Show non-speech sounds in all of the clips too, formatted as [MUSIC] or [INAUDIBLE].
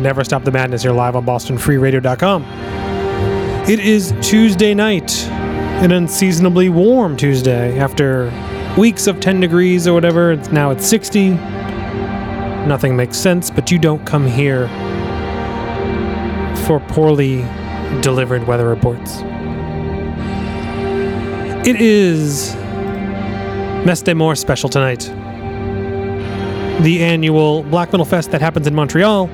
Never Stop the Madness here live on BostonFreeRadio.com. It is Tuesday night, an unseasonably warm Tuesday. After weeks of 10 degrees or whatever, it's now at 60. Nothing makes sense, but you don't come here for poorly delivered weather reports. It is Messe Morts special tonight the annual Black Metal Fest that happens in Montreal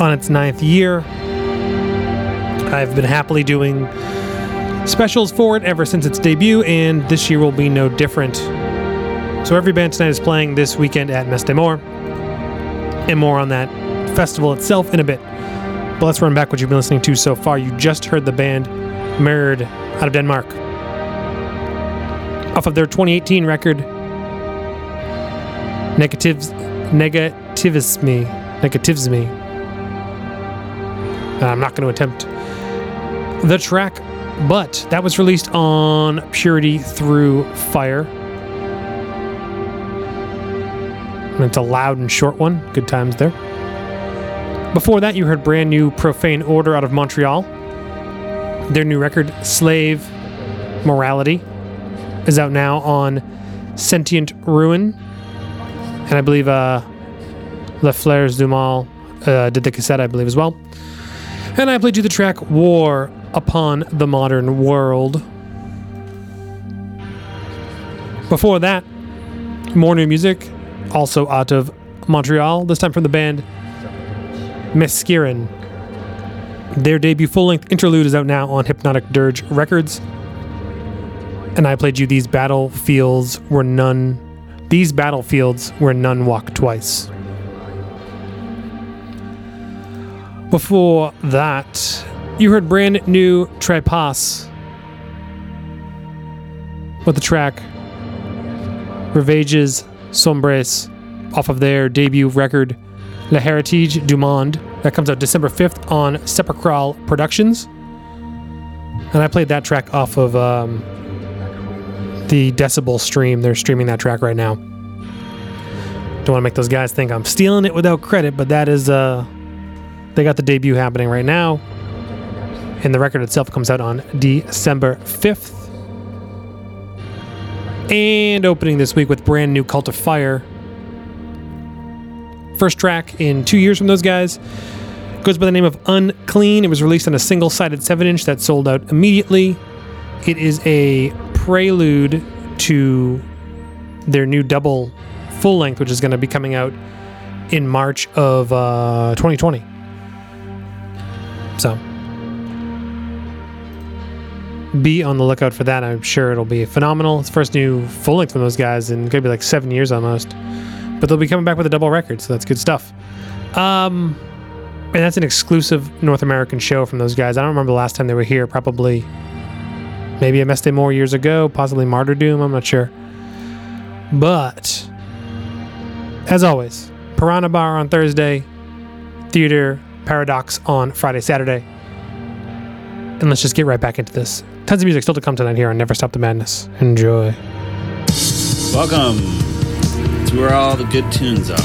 on its ninth year. I've been happily doing specials for it ever since its debut, and this year will be no different. So every band tonight is playing this weekend at des and more on that festival itself in a bit. But let's run back what you've been listening to so far. You just heard the band Mirrored out of Denmark. Off of their 2018 record, Negatives, me. Uh, I'm not going to attempt the track, but that was released on Purity Through Fire. And it's a loud and short one. Good times there. Before that, you heard brand new Profane Order out of Montreal. Their new record, Slave Morality, is out now on Sentient Ruin and I believe uh, Le Fleurs du Mal uh, did the cassette, I believe, as well. And I played you the track War Upon the Modern World. Before that, more new music, also out of Montreal, this time from the band Meskiren. Their debut full length interlude is out now on Hypnotic Dirge Records. And I played you These Battlefields Were None these battlefields where none walk twice. Before that, you heard brand new Trépas with the track Ravages Sombres off of their debut record Le Héritage du Monde that comes out December 5th on Sepulchral Productions. And I played that track off of um, the Decibel stream. They're streaming that track right now. Don't want to make those guys think I'm stealing it without credit, but that is uh they got the debut happening right now. And the record itself comes out on December 5th. And opening this week with brand new Cult of Fire. First track in two years from those guys goes by the name of Unclean. It was released on a single sided 7 inch that sold out immediately. It is a prelude to their new double full length, which is going to be coming out in March of uh, 2020. So be on the lookout for that. I'm sure it'll be phenomenal. It's first new full length from those guys in to be like seven years almost. But they'll be coming back with a double record, so that's good stuff. Um, and that's an exclusive North American show from those guys. I don't remember the last time they were here. Probably maybe a Messe des Morts years ago, possibly Martyrdom. I'm not sure. But as always, Piranha Bar on Thursday, Theater Paradox on Friday, Saturday. And let's just get right back into this. Tons of music still to come tonight here on Never Stop the Madness. Enjoy. Welcome to where all the good tunes are.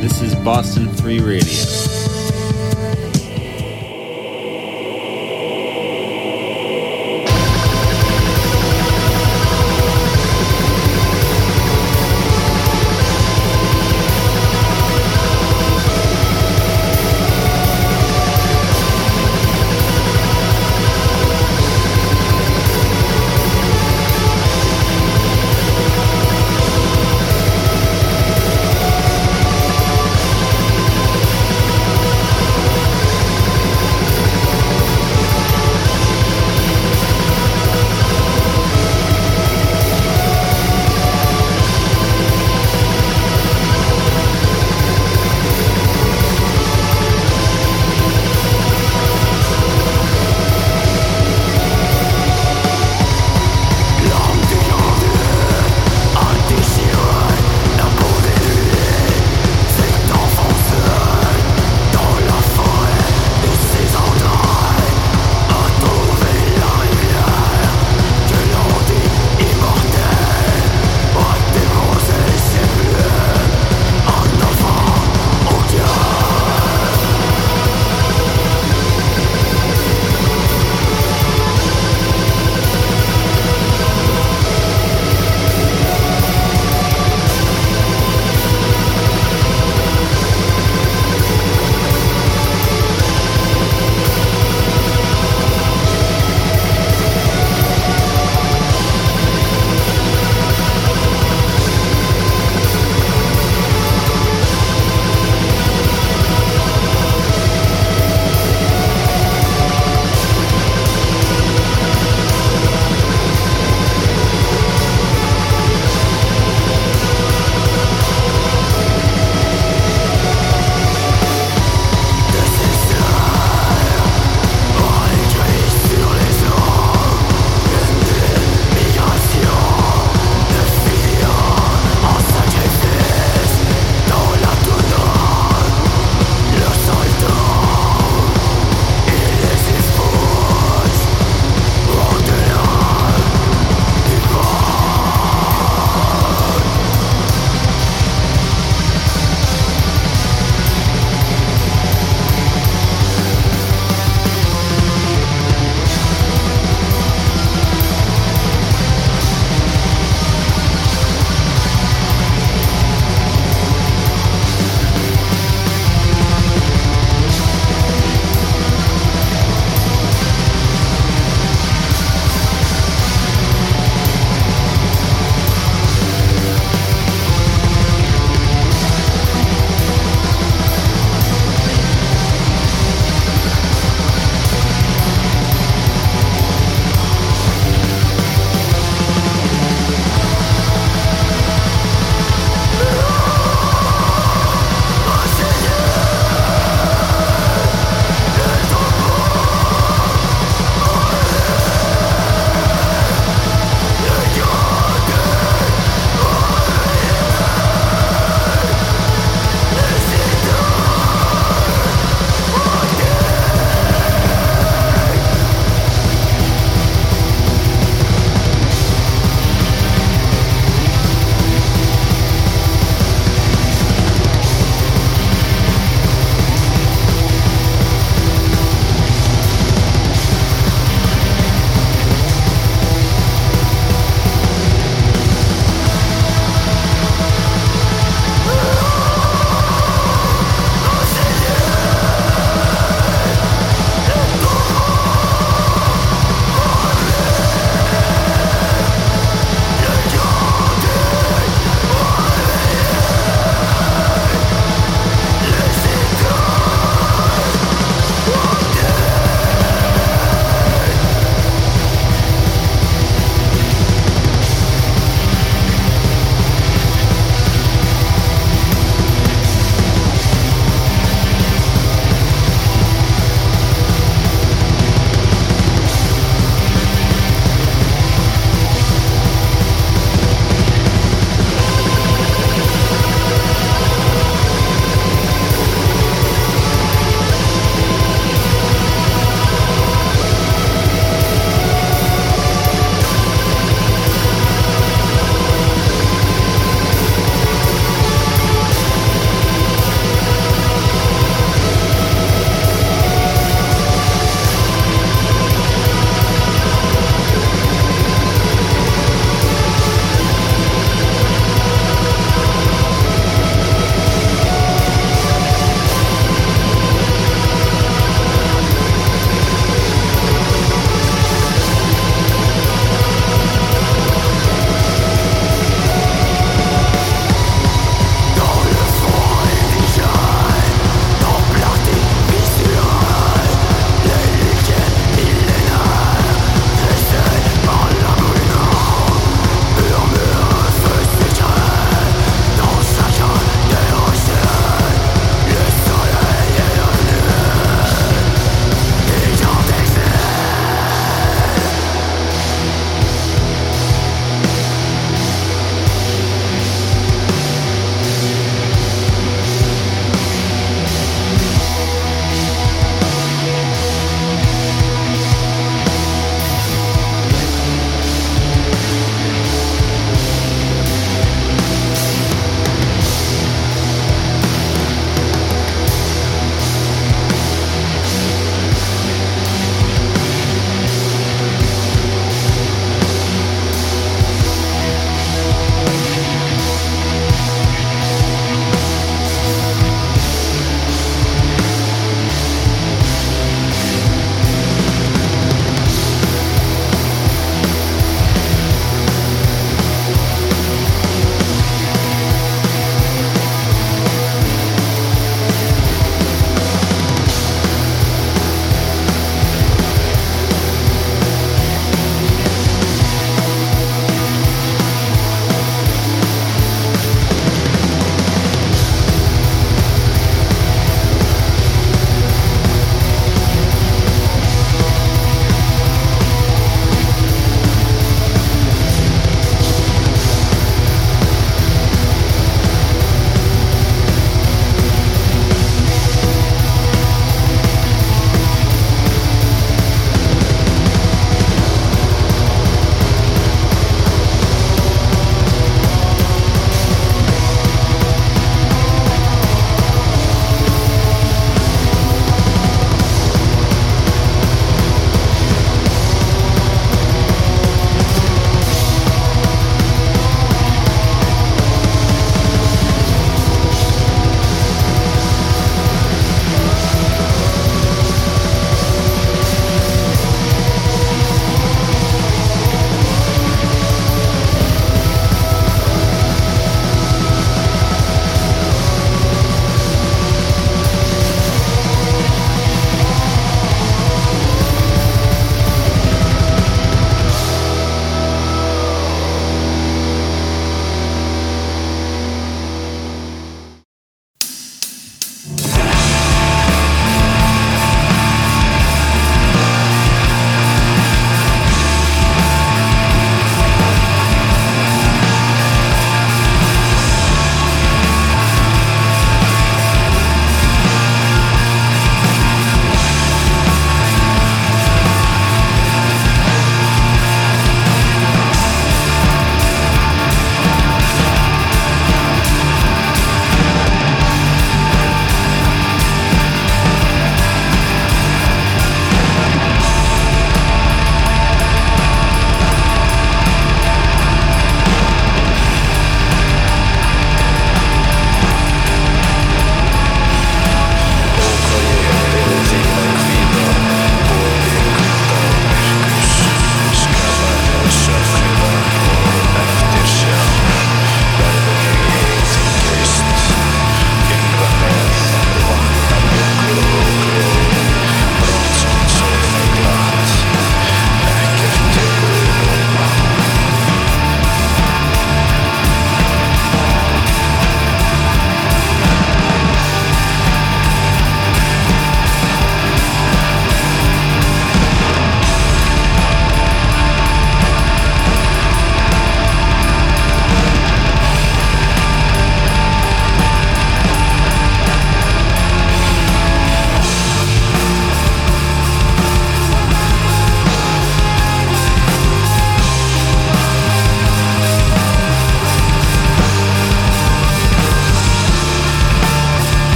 This is Boston Free Radio.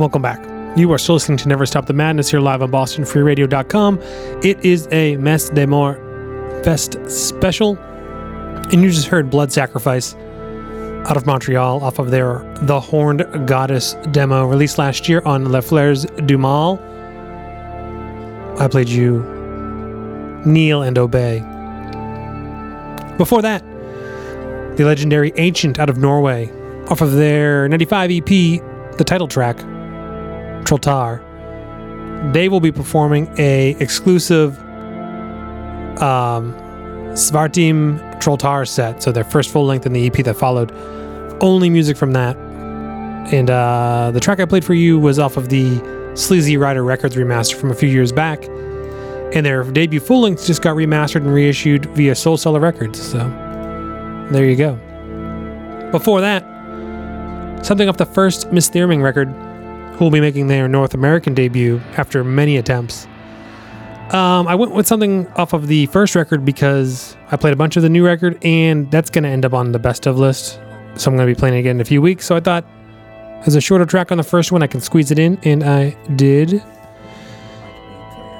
And welcome back. You are still listening to Never Stop the Madness here live on BostonFreeRadio.com. It is a Messe des Morts Fest special. And you just heard Blood Sacrifice out of Montreal off of their The Horned Goddess demo released last year on Les Fleurs du Mal. I played you Kneel and Obey. Before that, the legendary Ancient out of Norway off of their 95 EP, the title track, Trolltaar. They will be performing a exclusive um, Svartalvheim Trolltaar set, so their first full length in the EP that followed. Only music from that. And uh, the track I played for you was off of the Sleazy Rider Records remaster from a few years back. And their debut full length just got remastered and reissued via Soulseller Records. So there you go. Before that, something off the first Misþyrming record, who will be making their North American debut after many attempts. Um, I went with something off of the first record because I played a bunch of the new record, and that's going to end up on the best of list. So I'm going to be playing it again in a few weeks. So I thought, as a shorter track on the first one, I can squeeze it in, and I did.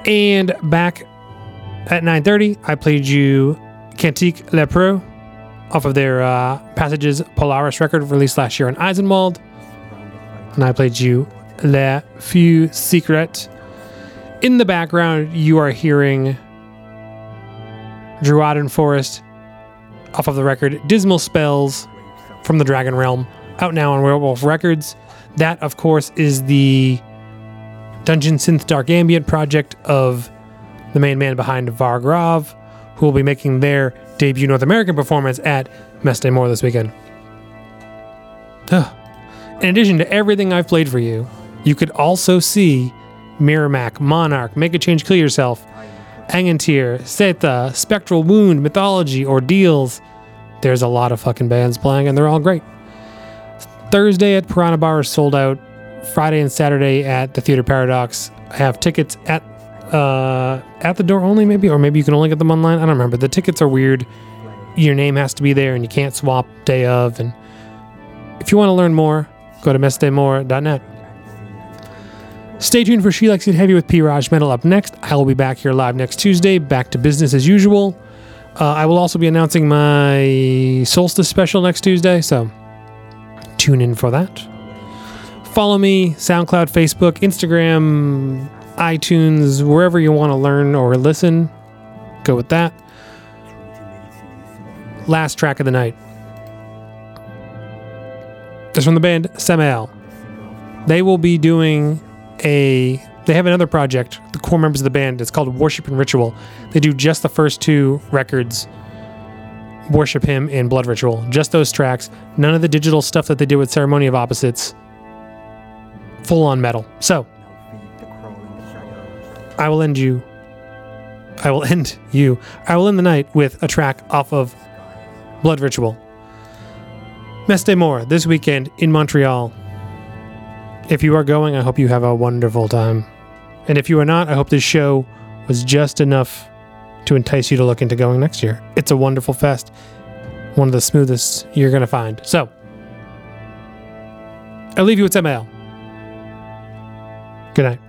And back at 9:30, I played you Cantique Lépreux off of their uh, Paysages Polaires record released last year on Eisenwald. And I played you Le Feu Secret. In the background, you are hearing Druadan Forest off of the record Dismal Spells from the Dragon Realm, out now on Werewolf Records. That, of course, is the Dungeon Synth Dark Ambient project of the main man behind Vargrav, who will be making their debut North American performance at Messe des Morts this weekend. In addition to everything I've played for you, you could also see Miramac, Monarch, Make a Change, Kill Yourself, Angantyr, Seta, Spectral Wound, Mythology, Ordeals. There's a lot of fucking bands playing, and they're all great. Thursday at Piranha Bar is sold out. Friday and Saturday at the Theater Paradox. I have tickets at uh, at the door only, maybe, or maybe you can only get them online. I don't remember. The tickets are weird. Your name has to be there, and you can't swap day of. And if you want to learn more, go to messedesmorts.net. Stay tuned for She Likes It Heavy with P. Raj Metal up next. I will be back here live next Tuesday, back to business as usual. Uh, I will also be announcing my Solstice special next Tuesday, so tune in for that. Follow me, SoundCloud, Facebook, Instagram, iTunes, wherever you want to learn or listen. Go with that. Last track of the night. It's from the band Samael. They will be doing a. They have another project. The core members of the band. It's called Worship and Ritual. They do just the first two records. Worship Him and Blood Ritual. Just those tracks. None of the digital stuff that they did with Ceremony of Opposites. Full on metal. So, I will end you. I will [LAUGHS] end you. I will end the night with a track off of Blood Ritual. Messe More this weekend in Montreal. If you are going, I hope you have a wonderful time. And if you are not, I hope this show was just enough to entice you to look into going next year. It's a wonderful fest, one of the smoothest you're going to find. So, I'll leave you with Samael. Good night.